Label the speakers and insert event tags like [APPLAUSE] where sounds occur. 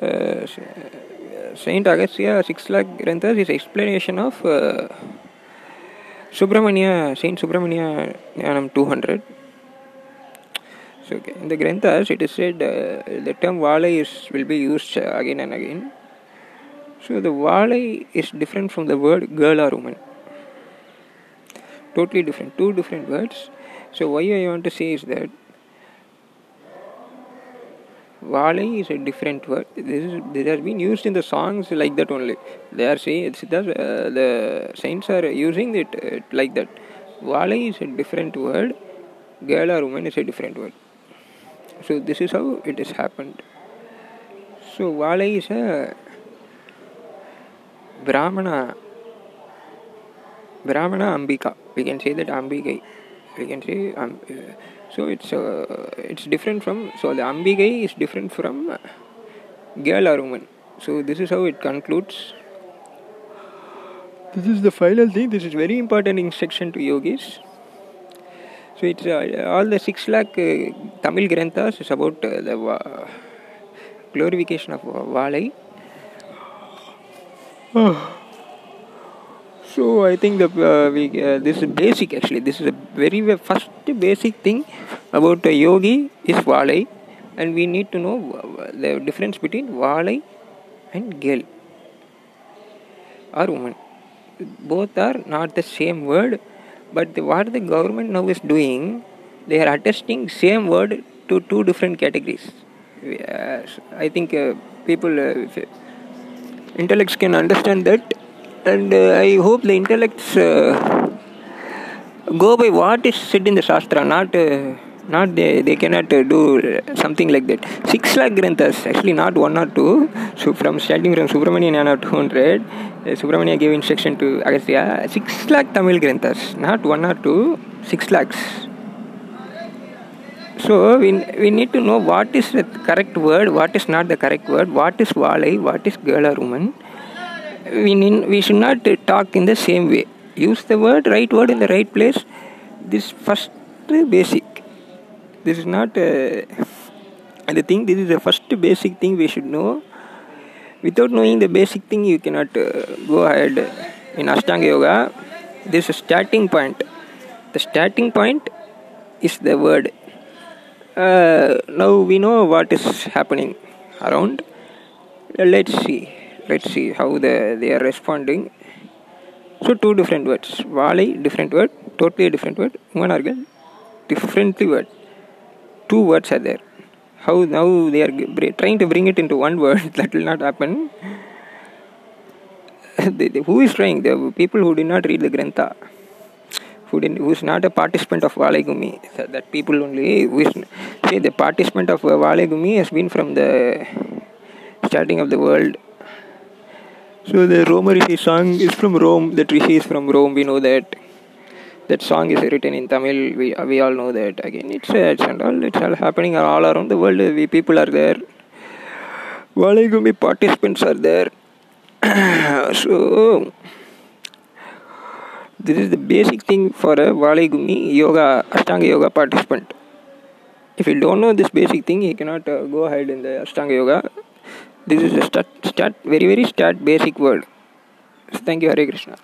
Speaker 1: Saint Agastya 6 lakh Granthas is explanation of uh, Subramania, Saint Subramania Jnanam 200. So, okay, in the Granthas, it is said uh, the term Valai will be used uh, again and again. So, the Valai is different from the word girl or woman. Totally different, two different words. So, why I want to say is that Valai is a different word. This is this has been used in the songs like that only. They are saying it's the, uh, the saints are using it uh, like that. Valai is a different word. Girl or woman is a different word. So this is how it has happened. So Valai is a Brahmana. Brahmana Ambika. We can say that Ambigai. We can say um, uh, so it's uh, it's different from so the Ambigai is different from girl or woman. So this is how it concludes. This is the final thing. This is very important instruction to yogis. So it's uh, all the six lakh uh, Tamil Granthas is about uh, the uh, glorification of Valai. So I think the uh, we, uh, this is basic actually. This is a very ve- first basic thing about a yogi is Valai, and we need to know uh, the difference between Valai and girl or woman. Both are not the same word, but the, what the government now is doing, they are attesting same word to two different categories. Uh, I think uh, people, uh, intellects can understand that, and uh, I hope the intellects uh, go by what is said in the Shastra, not. Uh, not they, they cannot uh, do something like that. Six lakh granthas, actually not one or two. So from starting from Subramanian Jnana 200, uh, Subramania gave instruction to Agastya, six lakh Tamil granthas, not one or two, six lakhs. So we, we need to know what is the correct word, what is not the correct word, what is Valai, what is girl or woman. We, need, we should not talk in the same way. Use the word, right word in the right place. This first basic. This is not uh, the thing, this is the first basic thing we should know. Without knowing the basic thing, you cannot uh, go ahead in Ashtanga Yoga. This is starting point. The starting point is the word. Uh, now we know what is happening around. Let's see. Let's see how the, they are responding. So two different words. Valai, different word. Totally different word. Woman differently word. Two words are there. How now they are trying to bring it into one word. [LAUGHS] that will not happen. Who is trying? The people who did not read the Grantha. Who, who is not a participant of Valai Gumi. That, people only. Who is, the participant of uh, Valai Gumi has been from the starting of the world so the Roma Rishi song is from Rome. The Rishi is from Rome. We know that. That song is written in Tamil. We we all know that. Again, it's it's and all. It's all happening all around the world. We people are there. Valigumi participants are there. [CLEARS THROAT] so this is the basic thing for a Valigumi yoga Ashtanga yoga participant. If you don't know this basic thing, you cannot uh, go ahead in the Ashtanga yoga. This is a start, start very very start basic word. Thank you, Hari Krishna.